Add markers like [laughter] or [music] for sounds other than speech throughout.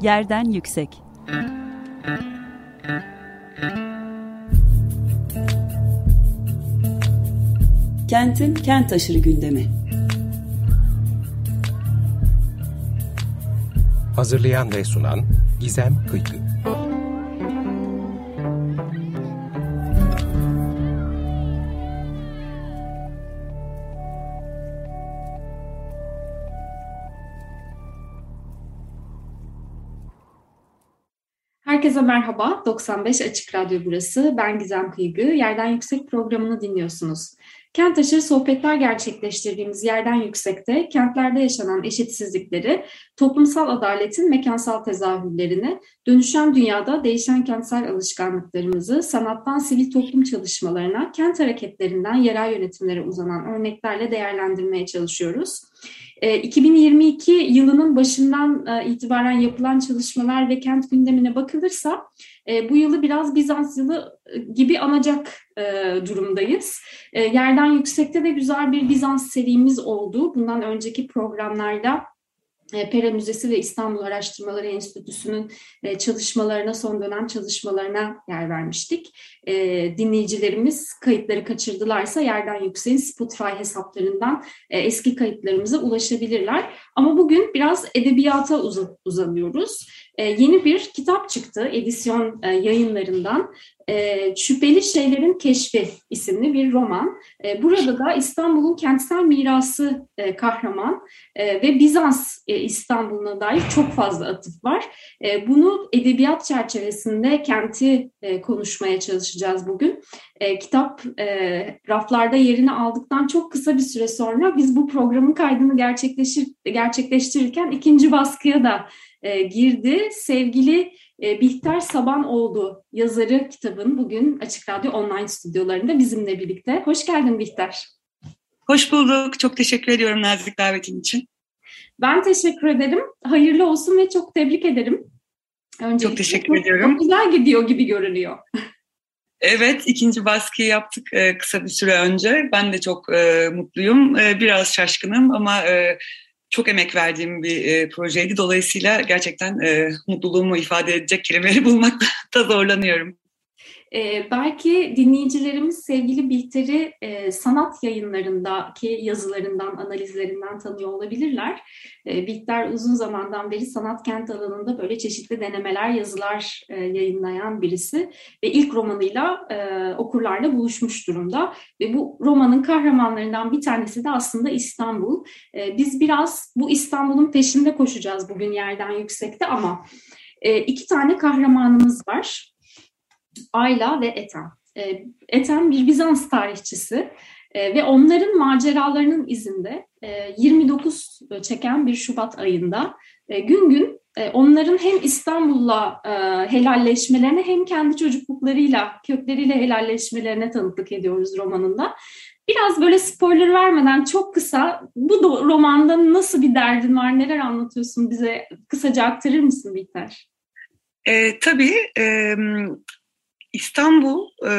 Yerden yüksek. Kentin kent aşırı gündemi. Hazırlayan ve sunan Gizem Kıykı. Merhaba. 95 Açık Radyo burası. Ben Gizem Kıygı. Yerden Yüksek programını dinliyorsunuz. Kent aşırı sohbetler gerçekleştirdiğimiz Yerden Yüksek'te kentlerde yaşanan eşitsizlikleri, toplumsal adaletin mekansal tezahürlerini, dönüşen dünyada değişen kentsel alışkanlıklarımızı, sanattan sivil toplum çalışmalarına, kent hareketlerinden yerel yönetimlere uzanan örneklerle değerlendirmeye çalışıyoruz. 2022 e, yılının başından e, itibaren yapılan çalışmalar ve kent gündemine bakılırsa e, bu yılı biraz Bizans yılı gibi anacak durumdayız. Yerden Yüksek'te de güzel bir Bizans serimiz oldu. Bundan önceki programlarda e, Pera Müzesi ve İstanbul Araştırmaları Enstitüsü'nün e, çalışmalarına, son dönem çalışmalarına yer vermiştik. E, dinleyicilerimiz kayıtları kaçırdılarsa Yerden Yüksek'in Spotify hesaplarından eski kayıtlarımıza ulaşabilirler. Ama bugün biraz edebiyata uzanıyoruz. Yeni bir kitap çıktı edisyon yayınlarından. Şüpheli Şeylerin Keşfi isimli bir roman. Burada da İstanbul'un kentsel mirası kahraman ve Bizans İstanbul'una dair çok fazla atıf var. Bunu edebiyat çerçevesinde kenti konuşmaya çalışacağız bugün. Kitap raflarda yerini aldıktan çok kısa bir süre sonra biz bu programın kaydını gerçekleştirirken ikinci baskıya da girdi. Sevgili e, Bihter oldu yazarı kitabın bugün Açık Radyo online stüdyolarında bizimle birlikte. Hoş geldin Bihter. Hoş bulduk. Çok teşekkür ediyorum nazik davetin için. Ben teşekkür ederim. Hayırlı olsun ve çok tebrik ederim. Öncelikle çok teşekkür çok, ediyorum. Çok güzel gidiyor gibi görünüyor. Evet, ikinci baskıyı yaptık e, kısa bir süre önce. Ben de çok e, mutluyum. E, biraz şaşkınım ama e, çok emek verdiğim bir e, projeydi. Dolayısıyla gerçekten e, mutluluğumu ifade edecek kelimeleri [laughs] bulmakta zorlanıyorum. E, belki dinleyicilerimiz sevgili Bihter'i e, sanat yayınlarındaki yazılarından, analizlerinden tanıyor olabilirler. E, Bihter uzun zamandan beri sanat kent alanında böyle çeşitli denemeler, yazılar e, yayınlayan birisi. Ve ilk romanıyla e, okurlarla buluşmuş durumda. Ve bu romanın kahramanlarından bir tanesi de aslında İstanbul. E, biz biraz bu İstanbul'un peşinde koşacağız bugün yerden yüksekte ama... E, iki tane kahramanımız var. Ayla ve Ethem. E, Ethem bir Bizans tarihçisi e, ve onların maceralarının izinde e, 29 çeken bir Şubat ayında e, gün gün e, onların hem İstanbul'la e, helalleşmelerine hem kendi çocukluklarıyla, kökleriyle helalleşmelerine tanıklık ediyoruz romanında. Biraz böyle spoiler vermeden çok kısa bu romanda nasıl bir derdin var, neler anlatıyorsun bize kısaca aktarır mısın Bihter? E, tabii e, İstanbul e,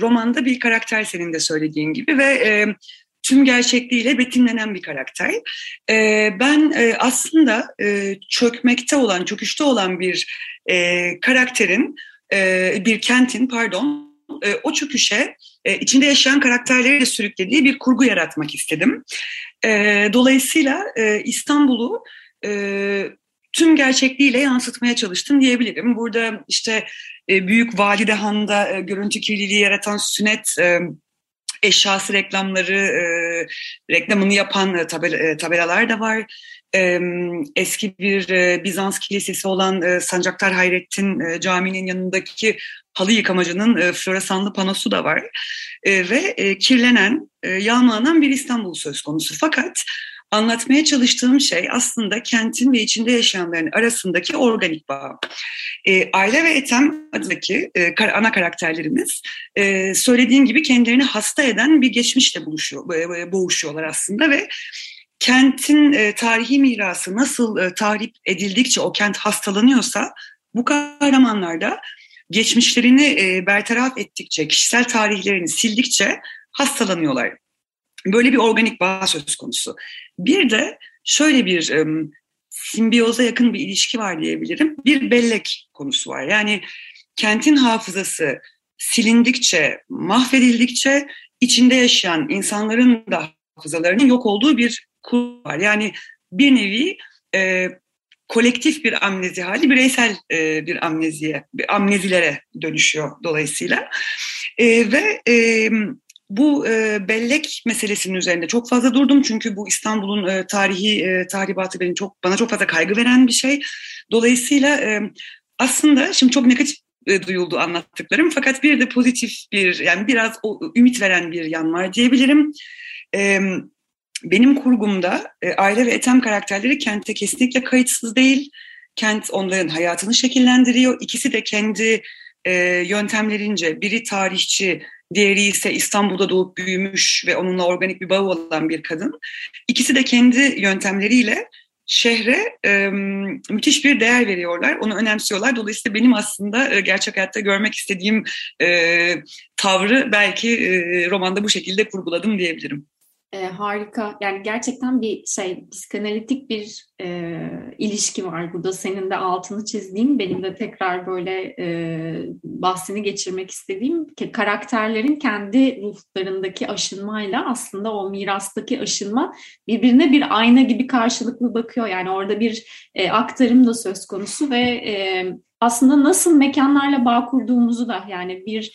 romanda bir karakter senin de söylediğin gibi ve e, tüm gerçekliğiyle betimlenen bir karakter. E, ben e, aslında e, çökmekte olan, çöküşte olan bir e, karakterin, e, bir kentin pardon, e, o çöküşe e, içinde yaşayan karakterleri de sürüklediği bir kurgu yaratmak istedim. E, dolayısıyla e, İstanbul'u e, tüm gerçekliğiyle yansıtmaya çalıştım diyebilirim. Burada işte e, Büyük Valide Han'da e, görüntü kirliliği yaratan sünnet e, eşyası reklamları, e, reklamını yapan e, tabel, tabelalar da var. Eski bir Bizans kilisesi olan e, Sancaktar Hayrettin e, caminin yanındaki halı yıkamacının e, floresanlı panosu da var. Ve kirlenen, e, yağmalanan bir İstanbul söz konusu. Fakat anlatmaya çalıştığım şey aslında kentin ve içinde yaşayanların arasındaki organik bağ. E, Aile ve Etem adındaki e, ana karakterlerimiz e, söylediğim gibi kendilerini hasta eden bir geçmişle buluşuyor, e, boğuşuyorlar aslında ve kentin e, tarihi mirası nasıl e, tahrip edildikçe o kent hastalanıyorsa bu kahramanlar da geçmişlerini e, bertaraf ettikçe, kişisel tarihlerini sildikçe hastalanıyorlar. Böyle bir organik bağ söz konusu. Bir de şöyle bir um, simbiyoza yakın bir ilişki var diyebilirim. Bir bellek konusu var. Yani kentin hafızası silindikçe, mahvedildikçe içinde yaşayan insanların da hafızalarının yok olduğu bir kur var. Yani bir nevi e, kolektif bir amnezi hali bireysel e, bir amneziye, bir amnezilere dönüşüyor dolayısıyla. E, ve e, bu e, bellek meselesinin üzerinde çok fazla durdum çünkü bu İstanbul'un e, tarihi e, tahribatı benim çok bana çok fazla kaygı veren bir şey. Dolayısıyla e, aslında şimdi çok negatif e, duyuldu anlattıklarım fakat bir de pozitif bir yani biraz o, ümit veren bir yan var diyebilirim. E, benim kurgumda e, aile ve etem karakterleri kente kesinlikle kayıtsız değil. Kent onların hayatını şekillendiriyor. İkisi de kendi e, yöntemlerince biri tarihçi, diğeri ise İstanbul'da doğup büyümüş ve onunla organik bir bağı olan bir kadın. İkisi de kendi yöntemleriyle şehre e, müthiş bir değer veriyorlar, onu önemsiyorlar. Dolayısıyla benim aslında e, gerçek hayatta görmek istediğim e, tavrı belki e, romanda bu şekilde kurguladım diyebilirim. E, harika. Yani gerçekten bir şey, psikanalitik bir e, ilişki var burada. Senin de altını çizdiğin, benim de tekrar böyle e, bahsini geçirmek istediğim ki karakterlerin kendi ruhlarındaki aşınmayla aslında o mirastaki aşınma birbirine bir ayna gibi karşılıklı bakıyor. Yani orada bir e, aktarım da söz konusu ve e, aslında nasıl mekanlarla bağ kurduğumuzu da yani bir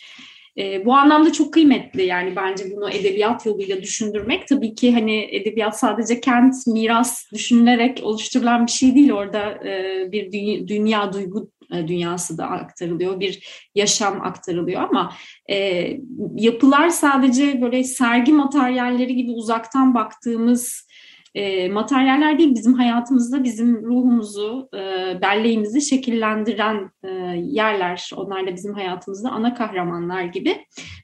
e, bu anlamda çok kıymetli yani bence bunu edebiyat yoluyla düşündürmek. Tabii ki hani edebiyat sadece kent, miras düşünülerek oluşturulan bir şey değil. Orada e, bir dünya, dünya duygu e, dünyası da aktarılıyor, bir yaşam aktarılıyor ama e, yapılar sadece böyle sergi materyalleri gibi uzaktan baktığımız e, materyaller değil bizim hayatımızda bizim ruhumuzu, e, belleğimizi şekillendiren e, yerler. Onlar da bizim hayatımızda ana kahramanlar gibi.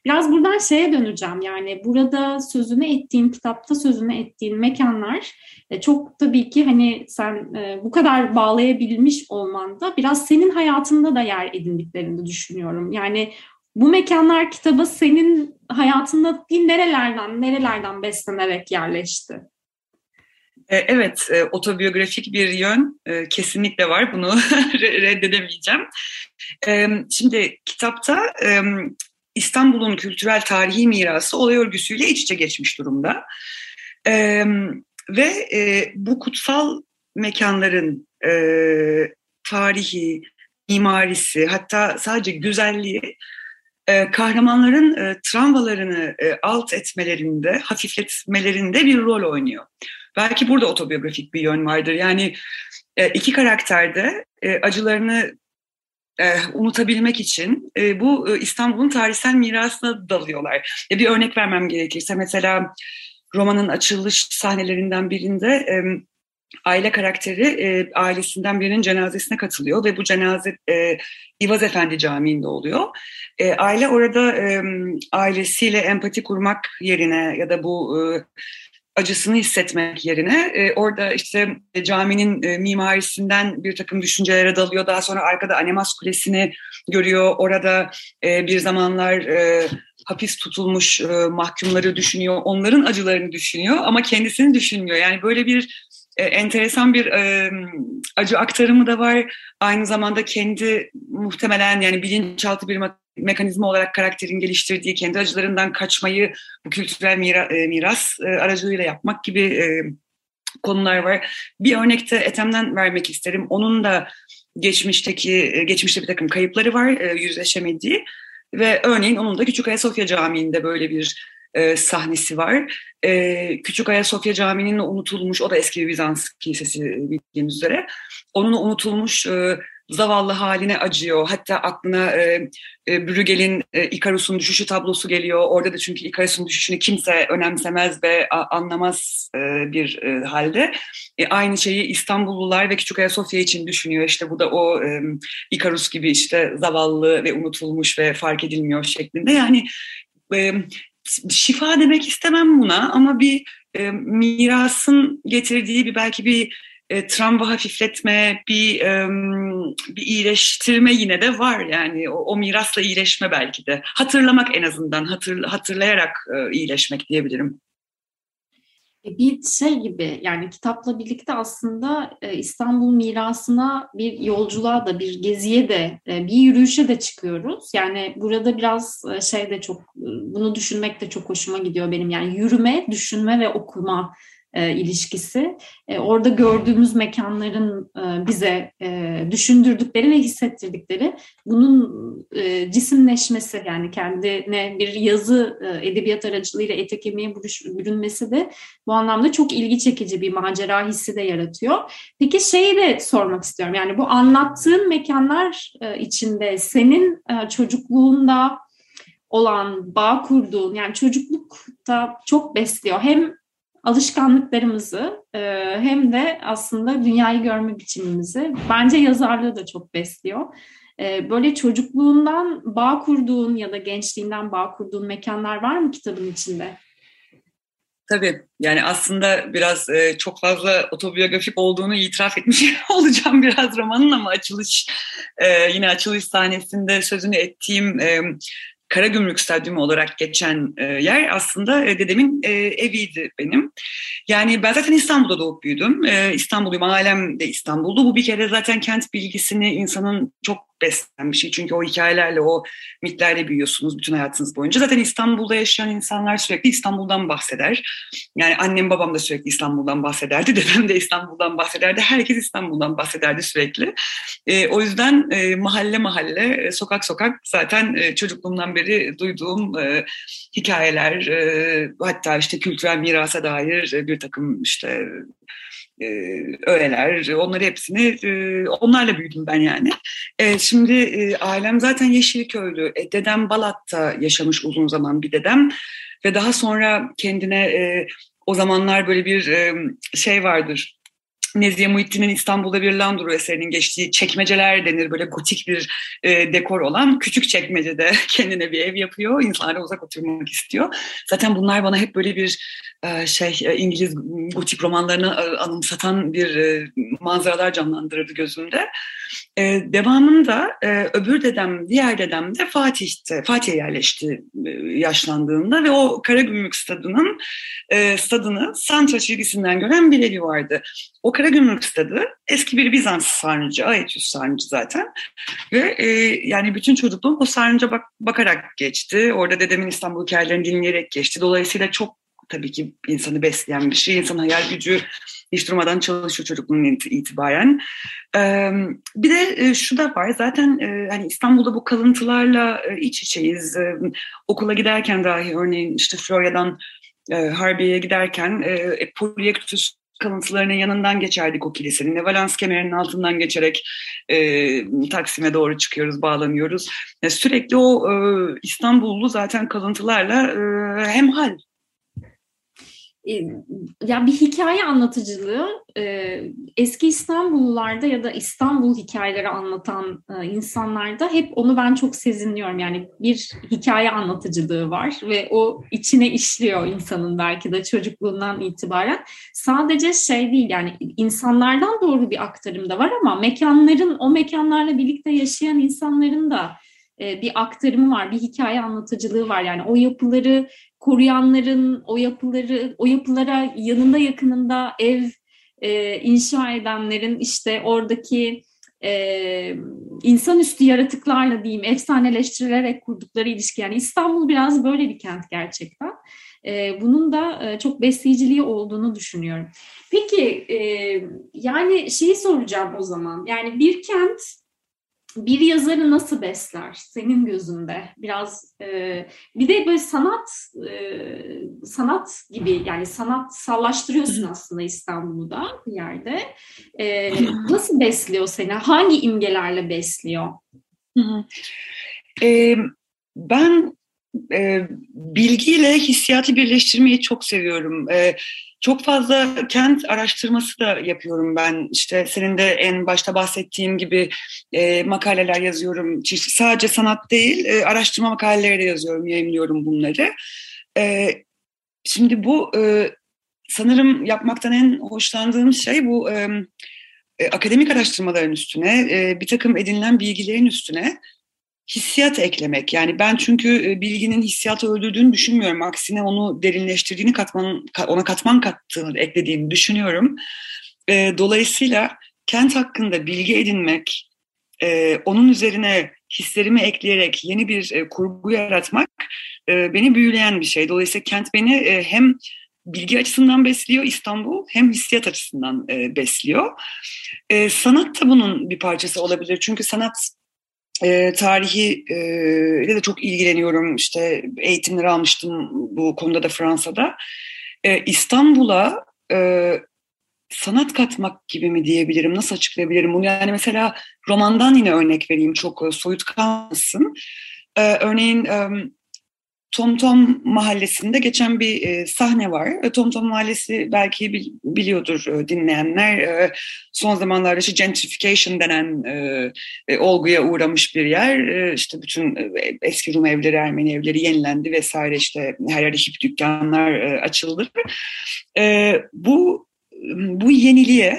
Biraz buradan şeye döneceğim. Yani burada sözünü ettiğin, kitapta sözünü ettiğin mekanlar e, çok tabii ki hani sen e, bu kadar bağlayabilmiş olman da biraz senin hayatında da yer edindiklerini düşünüyorum. Yani bu mekanlar kitabı senin hayatında nerelerden nerelerden beslenerek yerleşti? E, evet, e, otobiyografik bir yön e, kesinlikle var. Bunu [laughs] reddedemeyeceğim. Şimdi kitapta İstanbul'un kültürel tarihi mirası olay örgüsüyle iç içe geçmiş durumda. Ve bu kutsal mekanların tarihi, mimarisi, hatta sadece güzelliği kahramanların travmalarını alt etmelerinde, hafifletmelerinde bir rol oynuyor. Belki burada otobiyografik bir yön vardır. Yani e, iki karakter de e, acılarını e, unutabilmek için e, bu e, İstanbul'un tarihsel mirasına dalıyorlar. E, bir örnek vermem gerekirse mesela romanın açılış sahnelerinden birinde e, aile karakteri e, ailesinden birinin cenazesine katılıyor ve bu cenaze e, İvaz Efendi Camii'nde oluyor. E, aile orada e, ailesiyle empati kurmak yerine ya da bu e, acısını hissetmek yerine e, orada işte e, caminin e, mimarisinden bir takım düşüncelere dalıyor. Daha sonra arkada Anemas Kulesi'ni görüyor. Orada e, bir zamanlar e, hapis tutulmuş e, mahkumları düşünüyor. Onların acılarını düşünüyor ama kendisini düşünmüyor. Yani böyle bir e, enteresan bir e, acı aktarımı da var. Aynı zamanda kendi muhtemelen yani bilinçaltı bir mekanizma olarak karakterin geliştirdiği kendi acılarından kaçmayı bu kültürel mira, e, miras e, aracılığıyla yapmak gibi e, konular var. Bir örnekte Ethem'den vermek isterim. Onun da geçmişteki e, geçmişte bir takım kayıpları var e, yüzleşemediği ve örneğin onun da Küçük Ayasofya Camii'nde böyle bir e, sahnesi var. E, Küçük Ayasofya Camii'nin unutulmuş, o da eski Bizans kilisesi bildiğiniz üzere. Onun unutulmuş e, zavallı haline acıyor. Hatta aklına e, e, Brügel'in e, Ikarus'un düşüşü tablosu geliyor. Orada da çünkü Ikarus'un düşüşünü kimse önemsemez ve a, anlamaz e, bir e, halde. E, aynı şeyi İstanbullular ve Küçük Ayasofya için düşünüyor. İşte bu da o e, Ikarus gibi işte zavallı ve unutulmuş ve fark edilmiyor şeklinde. Yani e, şifa demek istemem buna ama bir e, mirasın getirdiği bir belki bir e, travma hafifletme, bir e, bir iyileştirme yine de var yani o, o mirasla iyileşme belki de hatırlamak en azından hatır, hatırlayarak e, iyileşmek diyebilirim. E, bir şey gibi yani kitapla birlikte aslında e, İstanbul mirasına bir yolculuğa da bir geziye de e, bir yürüyüşe de çıkıyoruz. Yani burada biraz şey de çok bunu düşünmek de çok hoşuma gidiyor benim. Yani yürüme, düşünme ve okuma e, ilişkisi. E, orada gördüğümüz mekanların e, bize düşündürdükleri ve hissettirdikleri bunun cisimleşmesi yani kendine bir yazı edebiyat aracılığıyla ete kemiğe bürünmesi de bu anlamda çok ilgi çekici bir macera hissi de yaratıyor. Peki şeyi de sormak istiyorum yani bu anlattığın mekanlar içinde senin çocukluğunda olan bağ kurduğun yani çocuklukta çok besliyor. Hem alışkanlıklarımızı e, hem de aslında dünyayı görme biçimimizi bence yazarlığı da çok besliyor. E, böyle çocukluğundan bağ kurduğun ya da gençliğinden bağ kurduğun mekanlar var mı kitabın içinde? Tabii yani aslında biraz e, çok fazla otobiyografik olduğunu itiraf etmiş [laughs] olacağım biraz romanın ama açılış e, yine açılış sahnesinde sözünü ettiğim e, Karagümrük Stadyumu olarak geçen e, yer aslında e, dedemin e, eviydi benim. Yani ben zaten İstanbul'da doğup büyüdüm. E, İstanbulluyum, ailem de İstanbul'du. Bu bir kere zaten kent bilgisini insanın çok beslen bir şey. Çünkü o hikayelerle, o mitlerle büyüyorsunuz bütün hayatınız boyunca. Zaten İstanbul'da yaşayan insanlar sürekli İstanbul'dan bahseder. Yani annem babam da sürekli İstanbul'dan bahsederdi. [laughs] Dedem de İstanbul'dan bahsederdi. Herkes İstanbul'dan bahsederdi sürekli. E, o yüzden e, mahalle mahalle, e, sokak sokak zaten e, çocukluğumdan beri duyduğum e, hikayeler, e, hatta işte kültürel mirasa dair e, bir takım işte e, öğeler, onları hepsini e, onlarla büyüdüm ben yani. E, şimdi e, ailem zaten Yeşilköylü. E, dedem Balat'ta yaşamış uzun zaman bir dedem ve daha sonra kendine o zamanlar böyle bir şey vardır Nezihe Muhittin'in İstanbul'da bir Landru eserinin geçtiği çekmeceler denir. Böyle gotik bir e, dekor olan küçük çekmecede [laughs] kendine bir ev yapıyor. İnsanlara uzak oturmak istiyor. Zaten bunlar bana hep böyle bir e, şey e, İngiliz gotik romanlarını e, anımsatan bir e, manzaralar canlandırırdı gözümde. E, devamında e, öbür dedem, diğer dedem de Fatih'te, Fatih'e yerleşti e, yaşlandığında ve o Karagümrük stadının e, stadını Santra çizgisinden gören bir evi vardı. O Karagümrük stadı eski bir Bizans sarnıcı, Aetüs sarnıcı zaten. Ve e, yani bütün çocukluğum o sarnıca bak, bakarak geçti. Orada dedemin İstanbul hikayelerini dinleyerek geçti. Dolayısıyla çok tabii ki insanı besleyen bir şey. İnsan hayal gücü hiç durmadan çalışıyor çocukluğunun itibaren. Bir de şu da var zaten hani İstanbul'da bu kalıntılarla iç içeyiz. Okula giderken dahi örneğin işte Florya'dan Harbiye'ye giderken e, Polyektüs kalıntılarının yanından geçerdik o kilisenin. Valans kemerinin altından geçerek e, Taksim'e doğru çıkıyoruz, bağlanıyoruz. E, sürekli o e, İstanbullu zaten kalıntılarla e, hemhal ya bir hikaye anlatıcılığı eski İstanbullularda ya da İstanbul hikayeleri anlatan insanlarda hep onu ben çok sezinliyorum. Yani bir hikaye anlatıcılığı var ve o içine işliyor insanın belki de çocukluğundan itibaren. Sadece şey değil yani insanlardan doğru bir aktarım da var ama mekanların o mekanlarla birlikte yaşayan insanların da bir aktarımı var, bir hikaye anlatıcılığı var. Yani o yapıları koruyanların o yapıları o yapılara yanında yakınında ev e, inşa edenlerin işte oradaki e, insanüstü yaratıklarla diyeyim efsaneleştirilerek kurdukları ilişki yani İstanbul biraz böyle bir kent gerçekten. E, bunun da e, çok besleyiciliği olduğunu düşünüyorum. Peki e, yani şeyi soracağım o zaman yani bir kent bir yazarı nasıl besler senin gözünde? Biraz e, bir de böyle sanat e, sanat gibi yani sanat sallaştırıyorsun aslında İstanbul'da bir yerde. E, [laughs] nasıl besliyor seni? Hangi imgelerle besliyor? E, ben e, bilgiyle hissiyatı birleştirmeyi çok seviyorum. E, çok fazla kent araştırması da yapıyorum ben. İşte senin de en başta bahsettiğim gibi e, makaleler yazıyorum. Sadece sanat değil, e, araştırma makaleleri de yazıyorum, yayınlıyorum bunları. E, şimdi bu e, sanırım yapmaktan en hoşlandığım şey bu e, e, akademik araştırmaların üstüne, e, bir takım edinilen bilgilerin üstüne hissiyat eklemek. Yani ben çünkü e, bilginin hissiyatı öldürdüğünü düşünmüyorum. Aksine onu derinleştirdiğini, katman, ona katman kattığını, eklediğini düşünüyorum. E, dolayısıyla kent hakkında bilgi edinmek, e, onun üzerine hislerimi ekleyerek yeni bir kurgu yaratmak beni büyüleyen bir şey. Dolayısıyla kent beni hem bilgi açısından besliyor İstanbul hem hissiyat açısından besliyor. Sanat da bunun bir parçası olabilir. Çünkü sanat e, tarihi e, ile de çok ilgileniyorum. İşte eğitimleri almıştım bu konuda da Fransa'da. E, İstanbul'a e, sanat katmak gibi mi diyebilirim? Nasıl açıklayabilirim bunu? Yani mesela romandan yine örnek vereyim çok e, soyut kalmasın. Ee, örneğin Tom Tom Mahallesi'nde geçen bir e, sahne var. E, Tom Tom Mahallesi belki bil, biliyordur e, dinleyenler. E, son zamanlarda işte gentrification denen e, e, olguya uğramış bir yer. E, işte bütün e, eski Rum evleri, Ermeni evleri yenilendi vesaire. İşte her yerde hip dükkanlar e, açıldı. E, bu bu yeniliğe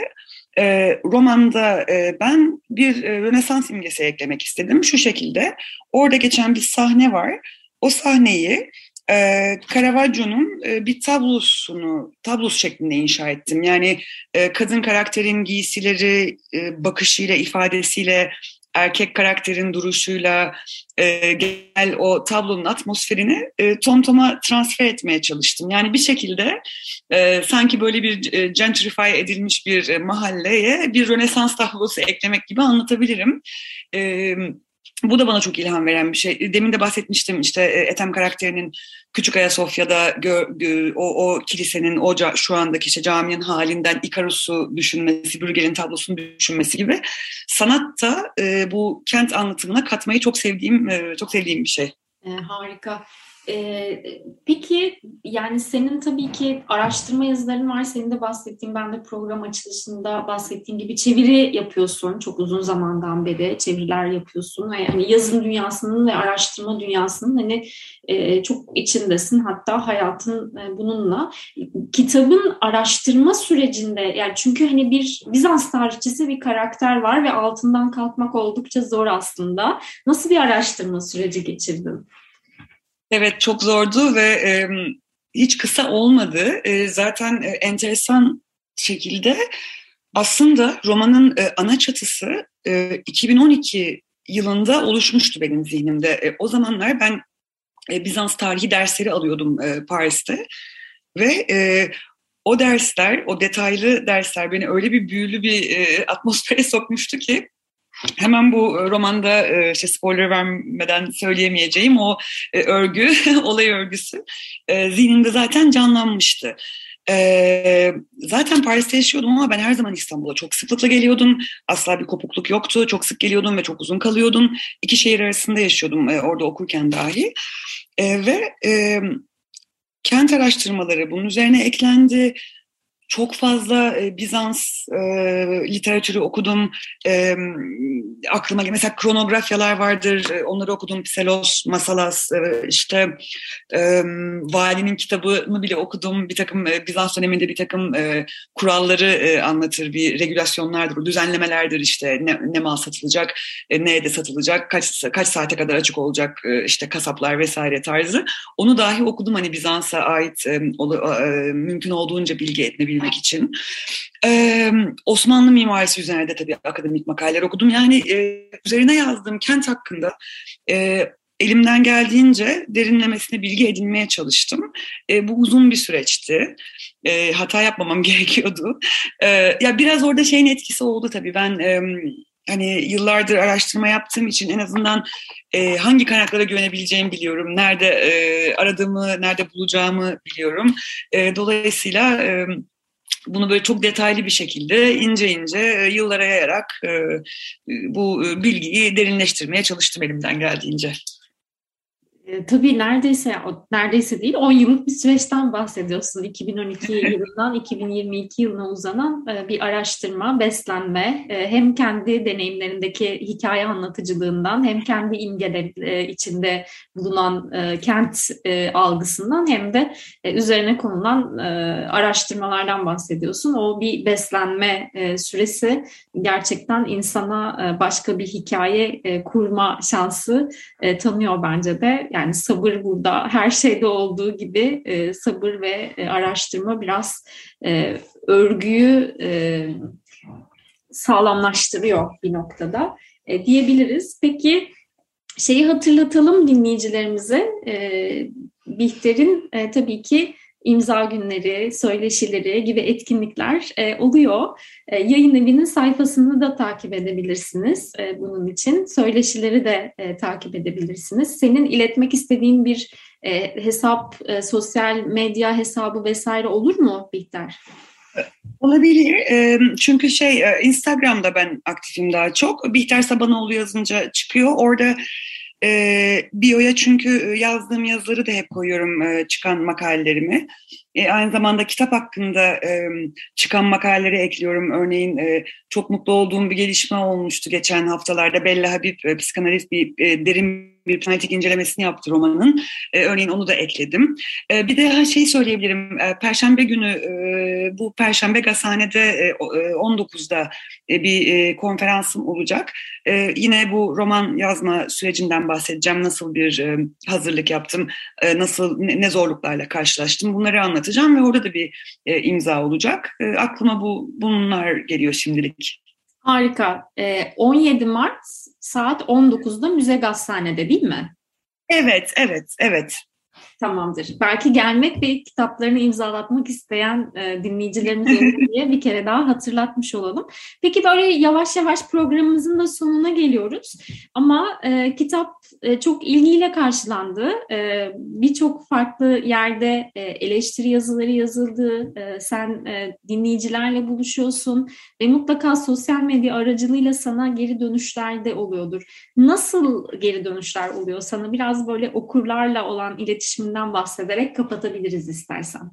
e, romanda e, ben bir e, Rönesans imgesi eklemek istedim. Şu şekilde orada geçen bir sahne var o sahneyi e, Caravaggio'nun e, bir tablosunu, tablosu şeklinde inşa ettim. Yani e, kadın karakterin giysileri, e, bakışıyla, ifadesiyle, erkek karakterin duruşuyla e, genel o tablonun atmosferini e, Tom Tom'a transfer etmeye çalıştım. Yani bir şekilde e, sanki böyle bir e, gentrify edilmiş bir e, mahalleye bir Rönesans tablosu eklemek gibi anlatabilirim. E, bu da bana çok ilham veren bir şey. Demin de bahsetmiştim işte e, Ethem karakterinin Küçük Ayasofya'da gö, gö, o, o kilisenin, o ca, şu andaki işte caminin halinden Ikarus'u düşünmesi, Bürgel'in tablosunu düşünmesi gibi. Sanat da e, bu kent anlatımına katmayı çok sevdiğim e, çok sevdiğim bir şey. E, harika. Ee, peki yani senin tabii ki araştırma yazıların var. Senin de bahsettiğin, ben de program açılışında bahsettiğin gibi çeviri yapıyorsun. Çok uzun zamandan beri çeviriler yapıyorsun. Ve hani yazım dünyasının ve araştırma dünyasının hani e, çok içindesin. Hatta hayatın e, bununla. Kitabın araştırma sürecinde yani çünkü hani bir Bizans tarihçisi bir karakter var ve altından kalkmak oldukça zor aslında. Nasıl bir araştırma süreci geçirdin? Evet çok zordu ve e, hiç kısa olmadı. E, zaten e, enteresan şekilde aslında romanın e, ana çatısı e, 2012 yılında oluşmuştu benim zihnimde. E, o zamanlar ben e, Bizans tarihi dersleri alıyordum e, Paris'te ve e, o dersler, o detaylı dersler beni öyle bir büyülü bir e, atmosfere [laughs] sokmuştu ki Hemen bu e, romanda e, işte spoiler vermeden söyleyemeyeceğim o e, örgü, [laughs] olay örgüsü zihnimde zaten canlanmıştı. zaten Paris'te yaşıyordum ama ben her zaman İstanbul'a çok sıklıkla geliyordum. Asla bir kopukluk yoktu. Çok sık geliyordum ve çok uzun kalıyordum. İki şehir arasında yaşıyordum orada okurken dahi. ve kent araştırmaları bunun üzerine eklendi çok fazla e, Bizans e, literatürü okudum. E, aklıma mesela kronografyalar vardır. E, onları okudum. Pselos, Masalas, e, işte e, Valinin kitabını bile okudum. Bir takım e, Bizans döneminde bir takım e, kuralları e, anlatır. Bir regülasyonlardır, düzenlemelerdir işte ne, ne mal satılacak, e, ne de satılacak, kaç kaç saate kadar açık olacak e, işte kasaplar vesaire tarzı. Onu dahi okudum hani Bizans'a ait e, ol, e, mümkün olduğunca bilgi edinebilmek yapabilmek için. Ee, Osmanlı mimarisi üzerine de tabii akademik makaleler okudum. Yani e, üzerine yazdığım kent hakkında e, elimden geldiğince derinlemesine bilgi edinmeye çalıştım. E, bu uzun bir süreçti. E, hata yapmamam [laughs] gerekiyordu. E, ya biraz orada şeyin etkisi oldu tabii. Ben e, hani yıllardır araştırma yaptığım için en azından e, hangi kaynaklara güvenebileceğimi biliyorum. Nerede e, aradığımı, nerede bulacağımı biliyorum. E, dolayısıyla e, bunu böyle çok detaylı bir şekilde ince ince e, yıllara yayarak e, bu bilgiyi derinleştirmeye çalıştım elimden geldiğince. E, tabii neredeyse neredeyse değil 10 yıllık bir süreçten bahsediyorsun. 2012 [laughs] yılından 2022 yılına uzanan e, bir araştırma, beslenme e, hem kendi deneyimlerindeki hikaye anlatıcılığından hem kendi imgeler e, içinde bulunan e, kent e, algısından hem de e, üzerine konulan e, araştırmalardan bahsediyorsun. O bir beslenme e, süresi gerçekten insana e, başka bir hikaye e, kurma şansı e, tanıyor bence de yani sabır burada her şeyde olduğu gibi e, sabır ve e, araştırma biraz e, örgüyü e, sağlamlaştırıyor bir noktada e, diyebiliriz. Peki şeyi hatırlatalım dinleyicilerimize. E, Bihter'in e, tabii ki imza günleri, söyleşileri gibi etkinlikler e, oluyor. E, yayın evinin sayfasını da takip edebilirsiniz e, bunun için. Söyleşileri de e, takip edebilirsiniz. Senin iletmek istediğin bir e, hesap, e, sosyal medya hesabı vesaire olur mu Bihter? Olabilir. E, çünkü şey e, Instagram'da ben aktifim daha çok. Bihter Sabanoğlu yazınca çıkıyor. Orada e, biyoya çünkü e, yazdığım yazıları da hep koyuyorum e, çıkan makalelerimi. E, aynı zamanda kitap hakkında e, çıkan makaleleri ekliyorum. Örneğin e, çok mutlu olduğum bir gelişme olmuştu geçen haftalarda. Bella Habib, e, psikanalist bir e, derin bir psikanalitik incelemesini yaptı romanın. E, örneğin onu da ekledim. E, bir de şey söyleyebilirim. E, Perşembe günü e, bu Perşembe Gazhane'de e, 19'da e, bir e, konferansım olacak. E, yine bu roman yazma sürecinden bahsedeceğim. Nasıl bir e, hazırlık yaptım, e, nasıl ne, ne zorluklarla karşılaştım bunları anlatacağım ve orada da bir e, imza olacak. E, aklıma bu bunlar geliyor şimdilik. Harika. E, 17 Mart saat 19'da Müze Gazhane'de değil mi? Evet, evet, evet. Tamamdır. Belki gelmek ve kitaplarını imzalatmak isteyen e, dinleyicilerimiz [laughs] diye bir kere daha hatırlatmış olalım. Peki böyle yavaş yavaş programımızın da sonuna geliyoruz. Ama e, kitap e, çok ilgiyle karşılandı. E, Birçok farklı yerde e, eleştiri yazıları yazıldı. E, sen e, dinleyicilerle buluşuyorsun ve mutlaka sosyal medya aracılığıyla sana geri dönüşler de oluyordur. Nasıl geri dönüşler oluyor sana? Biraz böyle okurlarla olan iletişiminden bahsederek kapatabiliriz istersen.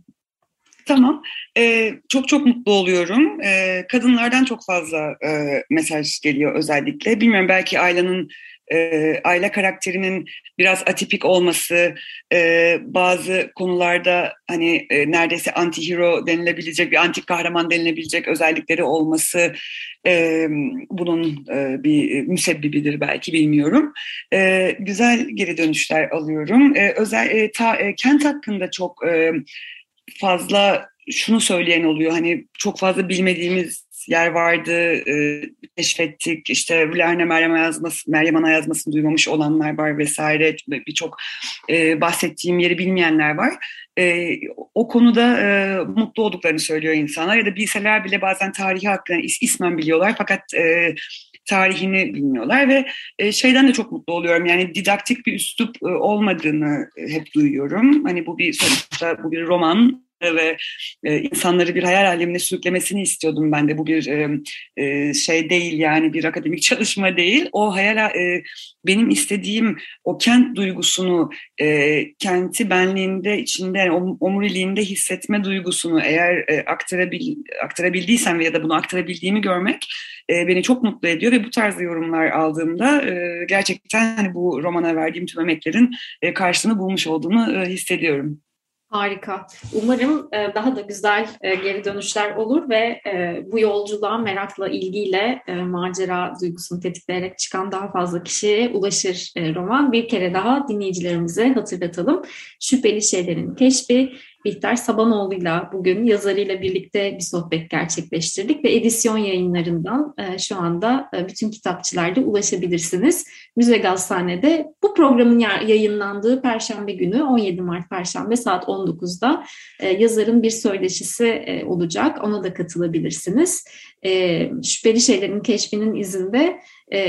Tamam. Ee, çok çok mutlu oluyorum. Ee, kadınlardan çok fazla e, mesaj geliyor özellikle. Bilmiyorum belki Ayla'nın e, Ayla karakterinin biraz atipik olması, e, bazı konularda hani e, neredeyse anti-hero denilebilecek, bir antik kahraman denilebilecek özellikleri olması e, bunun e, bir müsebbibidir belki bilmiyorum. E, güzel geri dönüşler alıyorum. E, özel e, ta, e, kent hakkında çok e, fazla şunu söyleyen oluyor. Hani çok fazla bilmediğimiz yer vardı, e, keşfettik. İşte Vülerne Meryem yazması, Meryem Ana yazmasını duymamış olanlar var vesaire. Birçok e, bahsettiğim yeri bilmeyenler var. E, o konuda e, mutlu olduklarını söylüyor insanlar ya da bilseler bile bazen tarihi hakkında is, ismen biliyorlar fakat e, tarihini bilmiyorlar ve e, şeyden de çok mutlu oluyorum. Yani didaktik bir üslup e, olmadığını hep duyuyorum. Hani bu bir sonuçta bu bir roman ve e, insanları bir hayal alemine sürüklemesini istiyordum ben de. Bu bir e, e, şey değil yani bir akademik [laughs] çalışma değil. O hayal e, benim istediğim o kent duygusunu, e, kenti benliğinde içinde, yani omuriliğinde hissetme duygusunu eğer e, aktarabil, aktarabildiysem ya da bunu aktarabildiğimi görmek e, beni çok mutlu ediyor ve bu tarz yorumlar aldığımda e, gerçekten hani bu romana verdiğim tüm emeklerin e, karşılığını bulmuş olduğunu e, hissediyorum. Harika. Umarım e, daha da güzel e, geri dönüşler olur ve e, bu yolculuğa merakla, ilgiyle macera duygusunu tetikleyerek çıkan daha fazla kişiye ulaşır roman. Bir kere daha dinleyicilerimize hatırlatalım. Şüpheli Şeylerin Keşfi Bihter Sabanoğlu'yla bugün yazarıyla birlikte bir sohbet gerçekleştirdik ve edisyon yayınlarından e, şu anda e, bütün kitapçılarda ulaşabilirsiniz. Müze Gazhane'de bu programın yayınlandığı Perşembe günü 17 Mart Perşembe saat 19'da e, yazarın bir söyleşisi olacak. Ona da katılabilirsiniz. Şüpheli Şeylerin Keşfinin izinde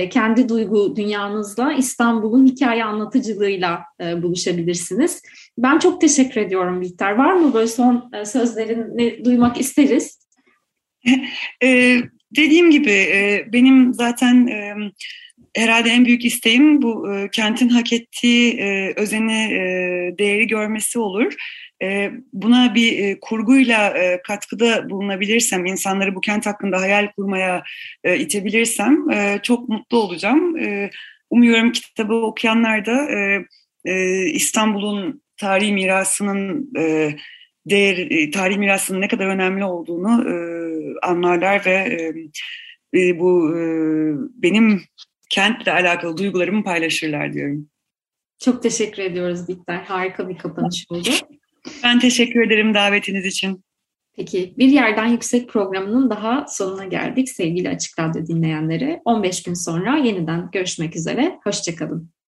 kendi duygu dünyanızla İstanbul'un hikaye anlatıcılığıyla buluşabilirsiniz. Ben çok teşekkür ediyorum Bihter. Var mı böyle son e, sözlerini duymak isteriz? ee, [laughs] dediğim gibi e, benim zaten e, herhalde en büyük isteğim bu e, kentin hak ettiği e, özeni, e, değeri görmesi olur. E, buna bir e, kurguyla e, katkıda bulunabilirsem, insanları bu kent hakkında hayal kurmaya e, itebilirsem e, çok mutlu olacağım. E, umuyorum kitabı okuyanlar da e, e, İstanbul'un tarihi mirasının e, değer, e, tarihi mirasının ne kadar önemli olduğunu e, anlarlar ve e, e, bu e, benim kentle alakalı duygularımı paylaşırlar diyorum. Çok teşekkür ediyoruz Bihter. Harika bir kapanış oldu. Ben teşekkür ederim davetiniz için. Peki bir yerden yüksek programının daha sonuna geldik sevgili Açık Radyo dinleyenleri. 15 gün sonra yeniden görüşmek üzere. Hoşçakalın.